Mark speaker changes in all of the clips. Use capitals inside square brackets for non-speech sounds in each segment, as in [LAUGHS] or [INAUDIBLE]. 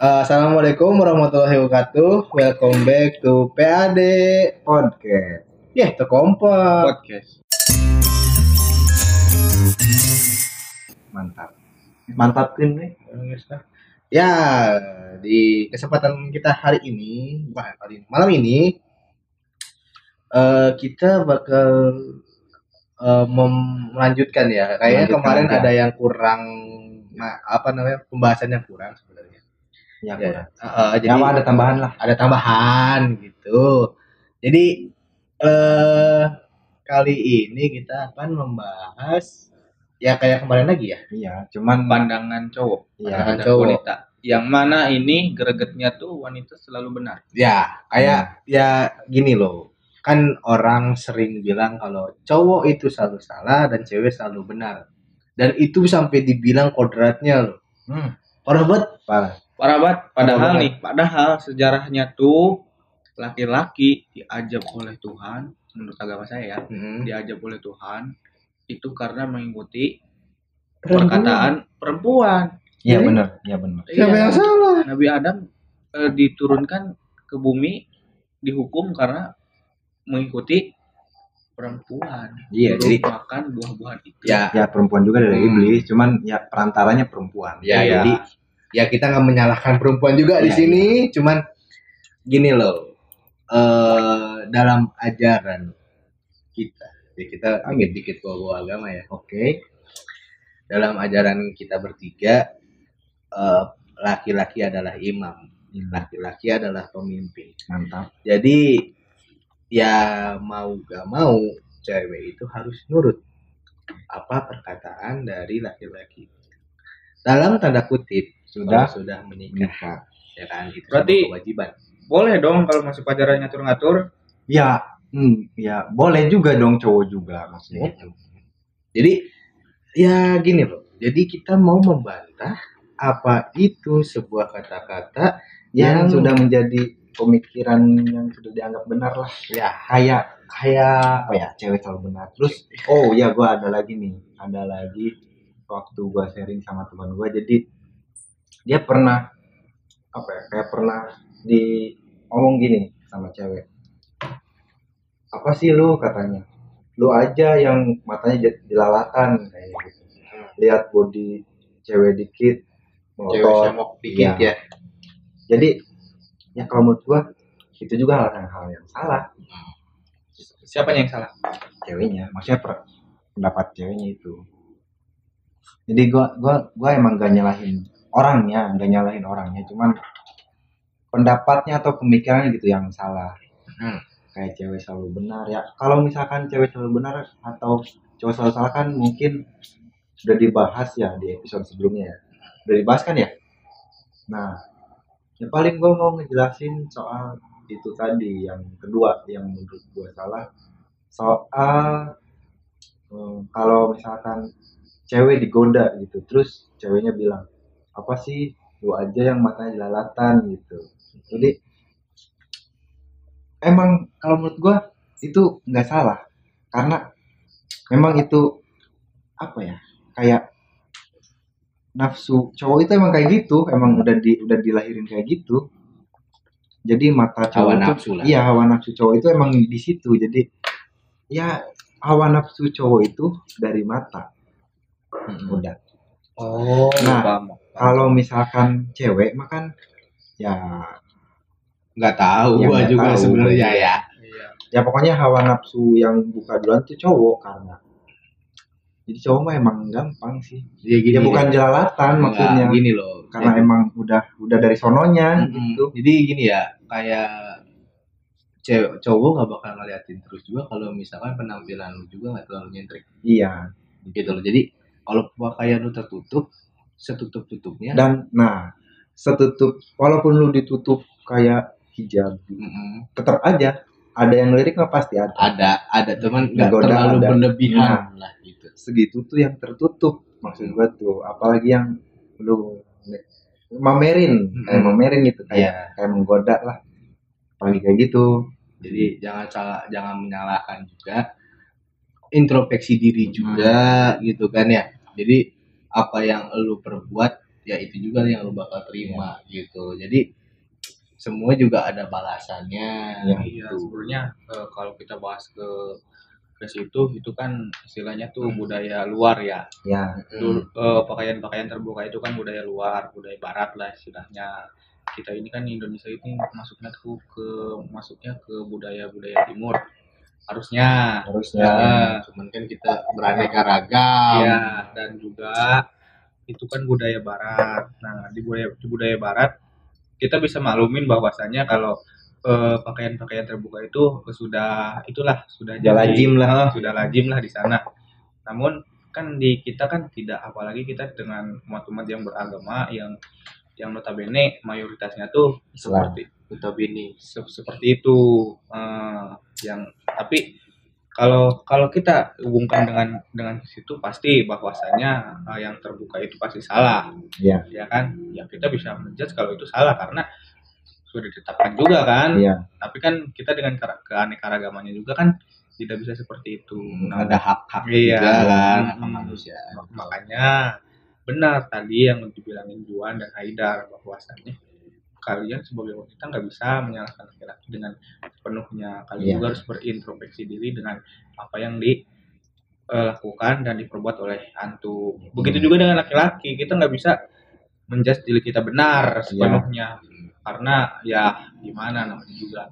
Speaker 1: Assalamualaikum warahmatullahi wabarakatuh. Welcome back to PAD
Speaker 2: podcast.
Speaker 1: Ya, terkompak.
Speaker 3: podcast.
Speaker 2: Mantap. Mantap kan nih.
Speaker 1: Ya, di kesempatan kita hari ini, hari malam ini eh, kita bakal mem- melanjutkan ya. Kayaknya kemarin
Speaker 2: aja.
Speaker 1: ada yang kurang nah, apa namanya? pembahasannya kurang sebenarnya.
Speaker 2: Ya,
Speaker 1: Ya,
Speaker 2: kurang.
Speaker 1: eh, eh,
Speaker 2: Ya, ada tambahan lah.
Speaker 1: ada tambahan gitu. Jadi eh kali ini kita akan membahas ya kayak kemarin lagi ya.
Speaker 2: Iya, cuman
Speaker 3: Pandangan cowok,
Speaker 2: Iya,
Speaker 3: pandangan
Speaker 1: cowok.
Speaker 3: wanita. Yang mana ini gregetnya tuh wanita selalu benar.
Speaker 1: Ya, kayak ya gini loh. Kan orang sering bilang kalau cowok itu selalu salah dan cewek selalu benar. Dan itu sampai dibilang kodratnya loh.
Speaker 2: hmm,
Speaker 1: Parah banget.
Speaker 2: parah.
Speaker 3: Parah banget. Padahal nih, padahal sejarahnya tuh laki-laki diajak oleh Tuhan, menurut agama saya ya,
Speaker 1: Hmm.
Speaker 3: diajak oleh Tuhan itu karena mengikuti perkataan perempuan.
Speaker 2: Iya benar, iya benar.
Speaker 1: Siapa
Speaker 3: Iya.
Speaker 1: yang salah?
Speaker 3: Nabi Adam eh, diturunkan ke bumi dihukum karena mengikuti perempuan.
Speaker 2: Iya, jadi
Speaker 3: makan buah-buahan itu.
Speaker 1: Ya,
Speaker 2: ya perempuan juga dari
Speaker 1: Hmm.
Speaker 2: iblis, cuman ya perantaranya perempuan.
Speaker 1: Ya,
Speaker 3: Iya.
Speaker 1: jadi ya kita nggak menyalahkan perempuan juga di
Speaker 2: Iya,
Speaker 1: sini, cuman gini loh. eh dalam ajaran kita, ya kita ambil dikit bawa agama ya.
Speaker 2: Oke.
Speaker 1: Dalam ajaran kita bertiga, eh, laki-laki adalah imam, laki-laki adalah pemimpin.
Speaker 2: Mantap.
Speaker 1: Jadi ya mau gak mau cewek itu harus nurut apa perkataan dari laki-laki. Dalam tanda kutip
Speaker 2: Sudah
Speaker 1: kalau sudah menikah
Speaker 2: nikah.
Speaker 1: ya kan itu
Speaker 3: Berarti-
Speaker 1: kewajiban
Speaker 3: Boleh dong kalau masuk pacaran ngatur-ngatur.
Speaker 2: Ya, hmm, ya boleh juga dong cowok juga maksudnya.
Speaker 1: gitu. jadi ya gini loh jadi kita mau membantah apa itu sebuah kata-kata
Speaker 2: Yang
Speaker 1: yang
Speaker 2: sudah menjadi pemikiran yang sudah dianggap benar lah.
Speaker 1: ya
Speaker 2: Kayak kayak apa ya cewek selalu benar. Terus oh ya gua ada lagi nih, ada lagi waktu gua sharing sama teman gua jadi dia pernah apa ya kayak pernah di ngomong gini sama cewek. Apa sih lu? katanya. Lu aja yang matanya jelalatan kayak gitu. Lihat body cewek dikit
Speaker 1: cewek
Speaker 2: melotot
Speaker 1: dikit
Speaker 2: Iya.
Speaker 1: ya.
Speaker 2: Jadi ya kalau menurut gua itu juga hal, hal yang salah.
Speaker 3: Siapa yang salah?
Speaker 2: ceweknya maksudnya per- pendapat ceweknya itu. Jadi gua gua gua emang gak nyalahin orangnya gak nyalahin orangnya. Cuman pendapatnya atau pemikirannya gitu yang salah.
Speaker 1: Hmm.
Speaker 2: kayak cewek selalu benar. Ya kalau misalkan cewek selalu benar atau cowok selalu salah kan mungkin sudah dibahas ya di episode sebelumnya ya. Udah dibahas kan ya? Nah yang paling gua mau ngejelasin soal itu tadi yang kedua yang menurut gua salah soal hmm, kalau misalkan cewek digoda gitu terus ceweknya bilang apa sih lu aja yang matanya jelalatan gitu. Jadi emang kalau menurut gua itu nggak salah. Karena memang itu apa ya kayak nafsu cowok itu emang kayak gitu emang udah di udah dilahirin kayak gitu. Jadi mata cowok
Speaker 1: Hawa
Speaker 2: itu-
Speaker 1: nafsu lah.
Speaker 2: iya hawa nafsu cowok itu emang di situ. Jadi ya hawa nafsu cowok itu dari mata. Udah.
Speaker 1: Oh
Speaker 2: Nah,
Speaker 3: Paham.
Speaker 2: Kalau misalkan cewek makan ya
Speaker 1: nggak tahu
Speaker 2: Ya,
Speaker 1: gua juga sebenarnya ya.
Speaker 3: Iya.
Speaker 2: ya pokoknya hawa nafsu yang buka duluan tuh cowok karena jadi cowok mah emang gampang sih.
Speaker 1: Ya gini.
Speaker 2: Ya bukan jelalatan
Speaker 1: Nggak,
Speaker 2: maksudnya.
Speaker 1: gini loh.
Speaker 2: Karena emang udah udah dari sononya
Speaker 1: Mm-mm.
Speaker 2: gitu.
Speaker 1: Jadi gini ya, kayak cewek cowok nggak bakal ngeliatin terus juga kalau misalkan penampilan lu juga nggak terlalu nyentrik.
Speaker 2: Iya.
Speaker 1: Gitu loh. Jadi kalau pakaian lu tertutup, setutup tutupnya.
Speaker 2: dan nah setutup walaupun lu ditutup kayak hijab tetap aja ada yang lirik mah pasti ada
Speaker 1: ada ada teman nggak terlalu
Speaker 2: ada.
Speaker 1: berlebihan lah gitu.
Speaker 2: segitu tuh yang tertutup maksud gua tuh apalagi yang lu mamerin kayak
Speaker 1: Mm.
Speaker 2: mamerin gitu kayak
Speaker 1: Iya.
Speaker 2: kayak menggoda lah apalagi kayak gitu
Speaker 1: Jadi jangan salah, jangan menyalahkan juga introspeksi diri juga gitu kan ya. Jadi apa yang lu perbuat ya itu juga yang lu bakal terima gitu jadi semua juga ada balasannya
Speaker 2: Ya,
Speaker 3: Iya,
Speaker 1: gitu.
Speaker 3: sebenarnya eh, kalau kita bahas ke ke situ itu kan istilahnya tuh
Speaker 1: Hmm.
Speaker 3: budaya luar ya.
Speaker 2: ya
Speaker 3: Dulu eh, pakaian-pakaian terbuka itu kan budaya luar, budaya barat lah istilahnya. Kita ini kan Indonesia ini masuknya tuh ke masuknya ke budaya-budaya timur. Harusnya
Speaker 2: harusnya
Speaker 3: ya,
Speaker 1: cuman kan kita beraneka ragam
Speaker 3: ya dan juga itu kan budaya barat. Nah, di budaya di budaya barat kita bisa maklumin bahwasanya kalau eh, pakaian-pakaian terbuka itu sudah itulah sudah
Speaker 2: Sudah lazim lah.
Speaker 3: sudah lazim lah di sana. Namun kan di kita kan tidak apalagi kita dengan umat-umat yang beragama yang yang notabene mayoritasnya tuh
Speaker 2: Islam.
Speaker 3: seperti
Speaker 1: notabene
Speaker 3: se- seperti itu eh, yang tapi kalau kalau kita hubungkan dengan dengan situ pasti bahwasanya eh, yang terbuka itu pasti salah.
Speaker 2: Ya
Speaker 3: ya kan? Ya kita bisa menjudge kalau itu salah karena sudah ditetapkan juga kan.
Speaker 2: Ya
Speaker 3: tapi kan kita dengan keanekaragamannya juga kan tidak bisa seperti itu. Nah,
Speaker 1: ada hak-hak
Speaker 3: Iya.
Speaker 1: juga kan.
Speaker 3: Hmm.
Speaker 1: hak manusia.
Speaker 3: makanya benar tadi yang dibilangin Juan dan Haidar bahwasanya kalian sebagai wanita nggak bisa menyalahkan laki-laki dengan penuhnya kalian
Speaker 2: Iya.
Speaker 3: juga harus berintrospeksi diri dengan apa yang dilakukan dan diperbuat oleh hantu. Begitu juga dengan laki-laki kita nggak bisa menjudge diri kita benar sepenuhnya. Karena ya gimana namanya juga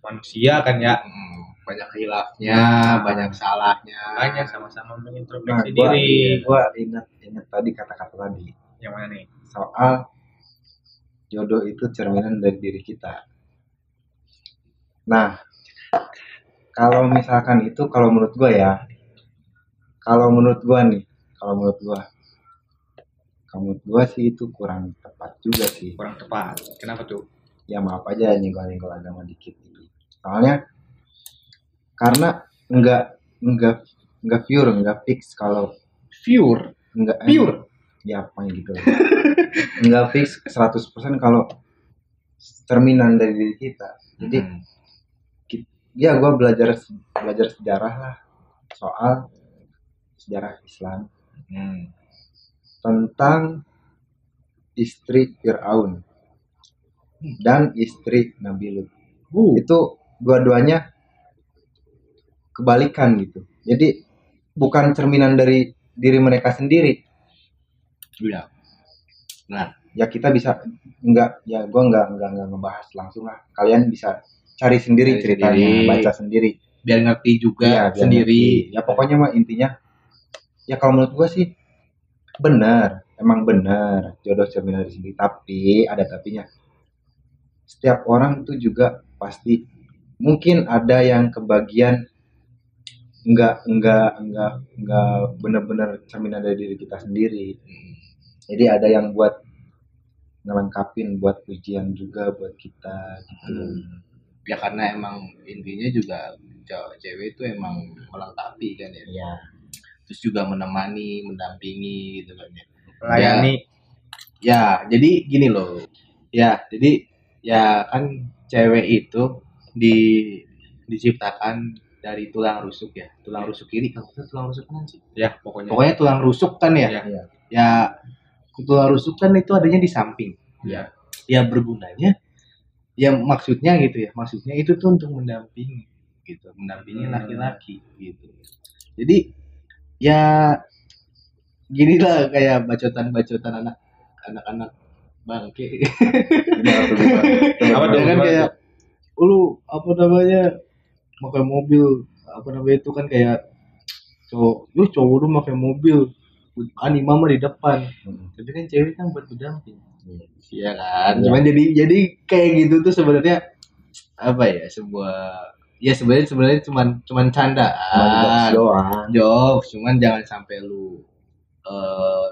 Speaker 3: manusia kan ya.
Speaker 1: Hmm, banyak hilafnya banyak salahnya.
Speaker 3: Makanya sama-sama
Speaker 2: nah
Speaker 3: mengintrospeksi
Speaker 2: gua,
Speaker 3: diri.
Speaker 2: gua ingat ingat tadi kata-kata tadi.
Speaker 3: Yang mana nih?
Speaker 2: Soal jodoh itu cerminan dari diri kita. Nah, kalau misalkan itu kalau menurut gua ya, kalau menurut gua nih, kalau menurut gua, kalau menurut gua sih itu kurang tepat juga sih.
Speaker 3: kurang tepat kenapa tuh
Speaker 2: Ya maaf aja nyenggol-nyenggol agama dikit. Soalnya karena enggak enggak enggak pure, enggak fix kalau
Speaker 1: pure
Speaker 2: enggak
Speaker 1: Pure?
Speaker 2: Ya pokoknya gitu. [LAUGHS] Lah. enggak fix 100% kalau cerminan dari diri kita. Jadi
Speaker 1: Hmm.
Speaker 2: ya gue belajar belajar sejarah lah. Soal sejarah Islam.
Speaker 1: Hmm.
Speaker 2: tentang istri Fir'aun dan istri Nabi Lut.
Speaker 1: Uh,
Speaker 2: itu dua-duanya kebalikan gitu. Jadi bukan cerminan dari diri mereka sendiri
Speaker 1: iya. Nah,
Speaker 2: ya kita bisa enggak ya gua enggak enggak enggak ngebahas langsung lah kalian bisa cari sendiri
Speaker 1: Cari
Speaker 2: ceritanya
Speaker 1: sendiri.
Speaker 2: baca sendiri
Speaker 1: biar ngerti juga
Speaker 2: Iya, biar
Speaker 1: sendiri.
Speaker 2: ngerti. ya pokoknya mah intinya ya kalau menurut gua sih benar emang benar jodoh cerminan dari sendiri tapi ada tapinya setiap orang tuh juga pasti mungkin ada yang kebagian enggak enggak enggak enggak benar-benar cerminan dari diri kita sendiri
Speaker 1: Hmm.
Speaker 2: Jadi ada yang buat ngelengkapin buat ujian juga buat kita gitu
Speaker 1: Hmm. Ya karena emang intinya juga cewek itu emang melengkapi kan ya.
Speaker 2: ya
Speaker 1: Terus juga menemani, mendampingi gitu kan ya.
Speaker 3: melayani
Speaker 1: Ya, jadi gini loh. Ya, jadi ya kan cewek itu di diciptakan dari tulang rusuk ya. Tulang rusuk kiri kalau tulang rusuk kanan sih.
Speaker 3: ya pokoknya
Speaker 1: Pokoknya tulang rusuk kan ya.
Speaker 3: Iya.
Speaker 2: Iya.
Speaker 1: Ya tulang rusuk kan itu adanya di samping.
Speaker 3: Iya.
Speaker 1: Ya bergunanya ya maksudnya gitu ya. Maksudnya itu tuh untuk mendampingi gitu, mendampingi
Speaker 3: Hmm.
Speaker 1: laki-laki gitu. Jadi ya gini lah kayak bacotan-bacotan anak anak-anak bangke.
Speaker 2: Gimana? [LAUGHS]
Speaker 3: Apa
Speaker 1: Ya kan kayak lu apa namanya pakai mobil apa namanya itu kan kayak cowok lu cowok lu pakai mobil anima mah di depan.
Speaker 2: Hmm.
Speaker 1: tapi kan cewek kan buat berdamping.
Speaker 2: Iya.
Speaker 1: iya kan?
Speaker 2: Iya.
Speaker 1: cuman jadi jadi kayak gitu tuh sebenarnya apa ya sebuah ya sebenarnya sebenarnya cuman cuman candaan.
Speaker 2: Doang.
Speaker 1: Jokes cuman jangan sampai lu eh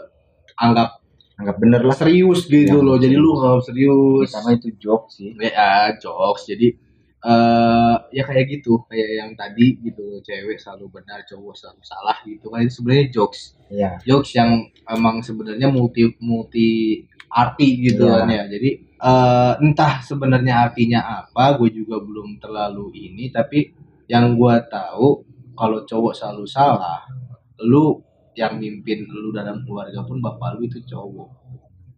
Speaker 1: anggap
Speaker 2: anggap bener lah.
Speaker 1: Serius gitu
Speaker 2: Ya,
Speaker 1: loh. Jadi lu nggak serius.
Speaker 2: Karena itu jokes sih.
Speaker 1: Ya jokes. Jadi eh ya kayak gitu kayak yang tadi gitu cewek selalu benar cowok selalu salah gitu kan. Itu sebenarnya jokes.
Speaker 2: Iya.
Speaker 1: jokes yang emang sebenarnya multi multi arti gitu
Speaker 2: Iya.
Speaker 1: kan ya. Jadi eh entah sebenarnya artinya apa gue juga belum terlalu ini tapi yang gue tahu kalau cowok selalu salah lu yang mimpin lu dalam keluarga pun bapak lu itu cowok.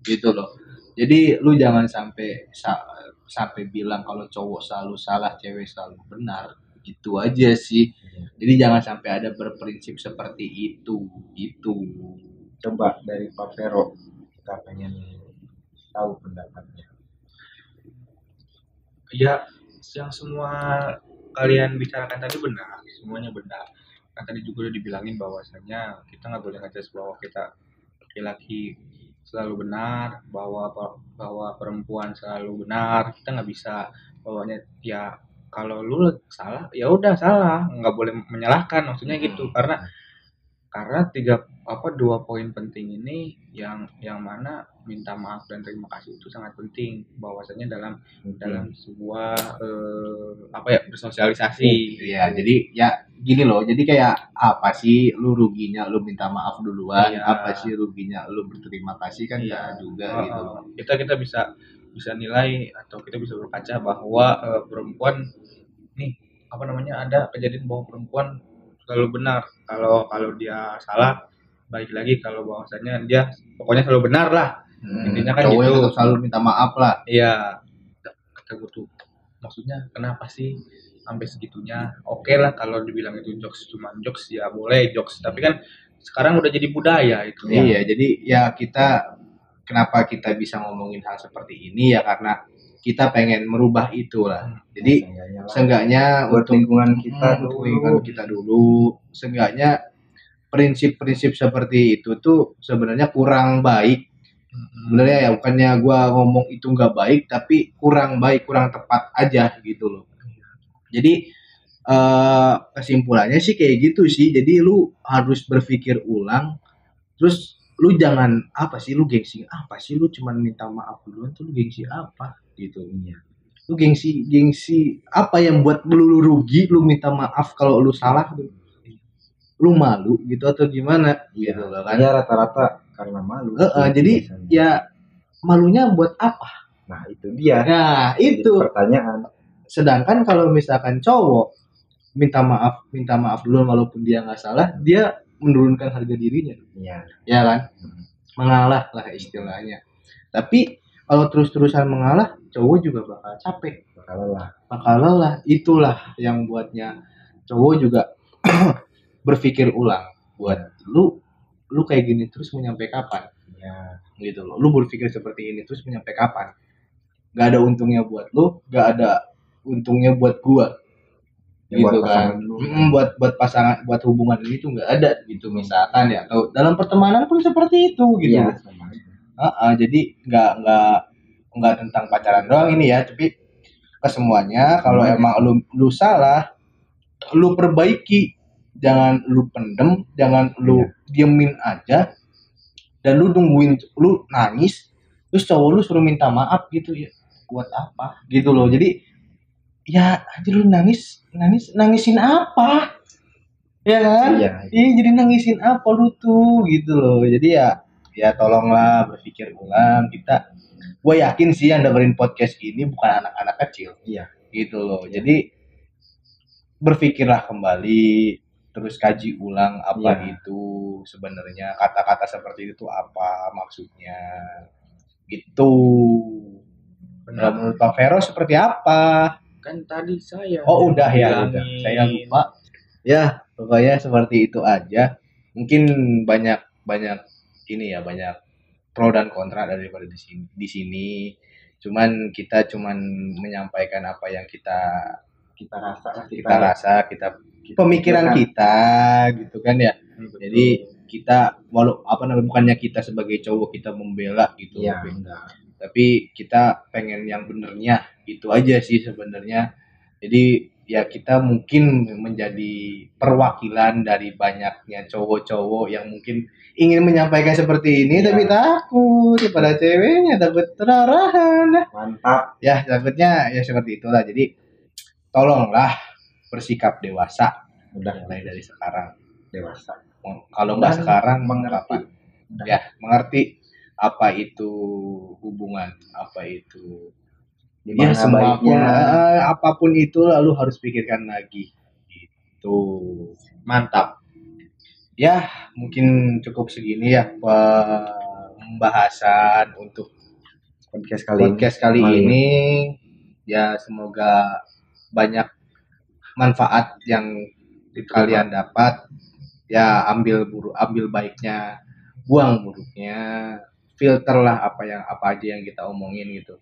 Speaker 1: Gitu loh. Jadi lu jangan sampai sa- sampai bilang kalau cowok selalu salah cewek selalu benar gitu aja sih. Jadi jangan sampai ada berprinsip seperti itu gitu.
Speaker 2: Coba dari Pak Vero kita pengen tahu pendapatnya.
Speaker 3: Ya yang semua kalian bicarakan tadi benar semuanya benar. Kan tadi juga udah dibilangin bahwasanya kita nggak boleh ngejudge bahwa kita laki-laki selalu benar bahwa bahwa perempuan selalu benar kita nggak bisa bahwanya ya kalau lu salah ya udah salah nggak boleh menyalahkan maksudnya gitu. Karena karena tiga apa dua poin penting ini yang yang mana minta maaf dan terima kasih itu sangat penting bahwasanya dalam dalam sebuah eh, apa ya bersosialisasi
Speaker 1: Iya, jadi ya gini loh. Jadi kayak apa sih lu ruginya lu minta maaf duluan?
Speaker 3: Iya.
Speaker 1: Apa sih ruginya lu berterima kasih kan ya juga
Speaker 3: Uh,
Speaker 1: gitu loh.
Speaker 3: kita kita bisa bisa nilai atau kita bisa berkaca bahwa eh, perempuan nih apa namanya ada kejadian bahwa perempuan selalu benar. Kalau kalau dia salah baik lagi kalau bahwasanya dia pokoknya selalu benar lah. Intinya kan gitu.
Speaker 1: selalu minta maaf lah.
Speaker 3: iya. Kata gue tuh maksudnya kenapa sih sampai segitunya? Oke lah kalau dibilang itu jokes cuma jokes ya boleh jokes. Tapi kan sekarang udah jadi budaya itu.
Speaker 1: Iya, jadi ya kita kenapa kita bisa ngomongin hal seperti ini? Ya karena kita pengen merubah itu lah. Jadi
Speaker 2: Seenggaknya
Speaker 1: seenggaknya
Speaker 2: buat
Speaker 1: untuk
Speaker 2: lingkungan kita
Speaker 1: Hmm,
Speaker 2: dulu
Speaker 1: lingkungan kita dulu. Seenggaknya prinsip-prinsip seperti itu tuh sebenarnya kurang baik.
Speaker 3: Mm-mm.
Speaker 1: sebenarnya ya bukannya gua ngomong itu nggak baik tapi kurang baik kurang tepat aja gitu loh. Jadi eh kesimpulannya sih kayak gitu sih. Jadi lu harus berpikir ulang. Terus lu jangan apa sih lu gengsi? Apa sih lu cuman minta maaf duluan? Tuh lu gengsi apa gitu
Speaker 2: Iya.
Speaker 1: lu gengsi gengsi apa yang buat lu, lu rugi lu minta maaf kalau lu salah lu, lu malu gitu atau gimana
Speaker 2: Iya.
Speaker 1: gitu loh kan
Speaker 2: Hanya rata-rata karena malu.
Speaker 1: Eh, eh, jadi
Speaker 2: biasanya.
Speaker 1: ya malunya buat apa
Speaker 2: nah itu dia.
Speaker 1: nah
Speaker 2: Jadi
Speaker 1: itu
Speaker 2: pertanyaan.
Speaker 1: sedangkan kalau misalkan cowok minta maaf minta maaf dulu walaupun dia nggak salah dia menurunkan harga dirinya
Speaker 2: Iya.
Speaker 1: ya kan mengalah lah istilahnya tapi kalau terus-terusan mengalah cowok juga bakal capek.
Speaker 2: Bakal lah.
Speaker 1: bakal lelah. Itulah yang buatnya cowok juga [CLEARS THROAT] berpikir ulang. Buat lu lu kayak gini terus mau nyampe kapan?
Speaker 2: Iya.
Speaker 1: gitu loh. Lu berpikir seperti ini terus mau nyampe kapan? Nggak ada untungnya buat lu nggak ada untungnya buat gua.
Speaker 2: Ya,
Speaker 1: gitu
Speaker 2: buat
Speaker 1: kan
Speaker 2: lu.
Speaker 1: Buat buat pasangan buat hubungan ini tuh nggak ada gitu misalkan ya. Atau dalam pertemanan pun seperti itu gitu.
Speaker 2: Iya.
Speaker 1: Ah, ah, jadi nggak nggak nggak tentang pacaran doang ini ya tapi ke semuanya. Kalau
Speaker 2: Semuanya.
Speaker 1: emang lu lu salah lu perbaiki. Jangan lu pendem jangan lu diemin aja. Dan lu nungguin lu nangis terus cowok lu suruh minta maaf gitu ya. Buat apa? Gitu loh. Jadi ya aja lu nangis nangis nangisin apa? Ya kan?
Speaker 2: Iya.
Speaker 1: Iya. Jadi nangisin apa lu tuh? Gitu loh. Jadi ya ya tolonglah berpikir ulang kita. Gue yakin sih yang dengerin podcast ini bukan anak-anak kecil.
Speaker 2: Iya.
Speaker 1: Gitu loh. Jadi berpikirlah kembali terus kaji ulang apa
Speaker 2: Iya.
Speaker 1: itu sebenarnya kata-kata seperti itu apa maksudnya gitu. Nah,
Speaker 3: benar
Speaker 1: menurut Pak Vero seperti apa?
Speaker 3: kan tadi saya
Speaker 1: Oh udah ya, udah. Saya lupa. Ya, pokoknya seperti itu aja. Mungkin banyak banyak ini ya banyak pro dan kontra daripada di sini. Di sini. Cuman kita cuman menyampaikan apa yang kita
Speaker 2: Kita rasa lah
Speaker 1: kita rasa, kita
Speaker 2: kita
Speaker 1: pemikiran kita gitu kan ya.
Speaker 3: Betul.
Speaker 1: Jadi kita walau apa namanya bukannya kita sebagai cowok kita membela gitu. Tapi-
Speaker 2: enggak.
Speaker 1: tapi kita pengen yang benernya itu aja sih sebenarnya jadi ya kita mungkin menjadi perwakilan dari banyaknya cowok-cowok yang mungkin ingin menyampaikan seperti ini
Speaker 2: Iya.
Speaker 1: tapi takut pada ceweknya takut terarahan
Speaker 2: Mantap.
Speaker 1: ya takutnya ya seperti itulah jadi tolonglah bersikap dewasa
Speaker 2: Udah
Speaker 1: mulai dari sekarang
Speaker 2: dewasa.
Speaker 1: kalau nggak sekarang
Speaker 2: mengerti.
Speaker 1: ya mengerti apa itu hubungan apa itu ya semua eh, apa pun itu lalu harus pikirkan lagi. Itu
Speaker 3: mantap.
Speaker 1: Ya mungkin cukup segini ya pembahasan untuk
Speaker 2: podcast kali
Speaker 1: podcast kali ini. ya semoga banyak manfaat yang kalian dapat. Ya ambil buruk ambil baiknya buang buruknya. Filter lah apa yang apa aja yang kita omongin gitu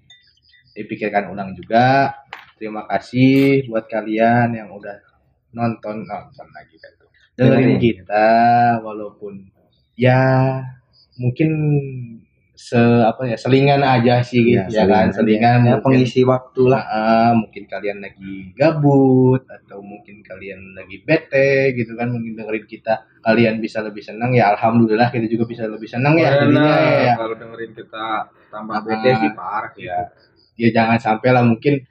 Speaker 1: dipikirkan ulang juga. Terima kasih buat kalian yang udah nonton nonton lagi kan tuh. Dengerin kita walaupun ya mungkin se apa ya selingan aja sih
Speaker 2: Iya,
Speaker 1: ya, kan? selingan
Speaker 2: ya,
Speaker 1: mungkin-
Speaker 2: pengisi waktu lah.
Speaker 1: Ah, mungkin kalian lagi gabut atau mungkin kalian lagi bete gitu kan mungkin dengerin kita kalian bisa lebih senang ya alhamdulillah kita juga bisa lebih senang ya jadinya ya, ya.
Speaker 3: kalau dengerin kita tambah
Speaker 1: Ah,
Speaker 3: bete sih parah
Speaker 1: ya ya jangan sampai lah mungkin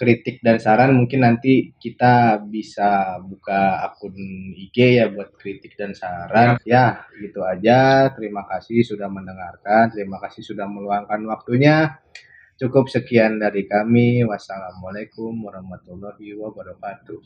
Speaker 1: kritik dan saran mungkin nanti kita bisa buka akun IG ya buat kritik dan saran. Ya gitu aja. Terima kasih sudah mendengarkan. Terima kasih sudah meluangkan waktunya. Cukup sekian dari kami. Wassalamualaikum warahmatullahi wabarakatuh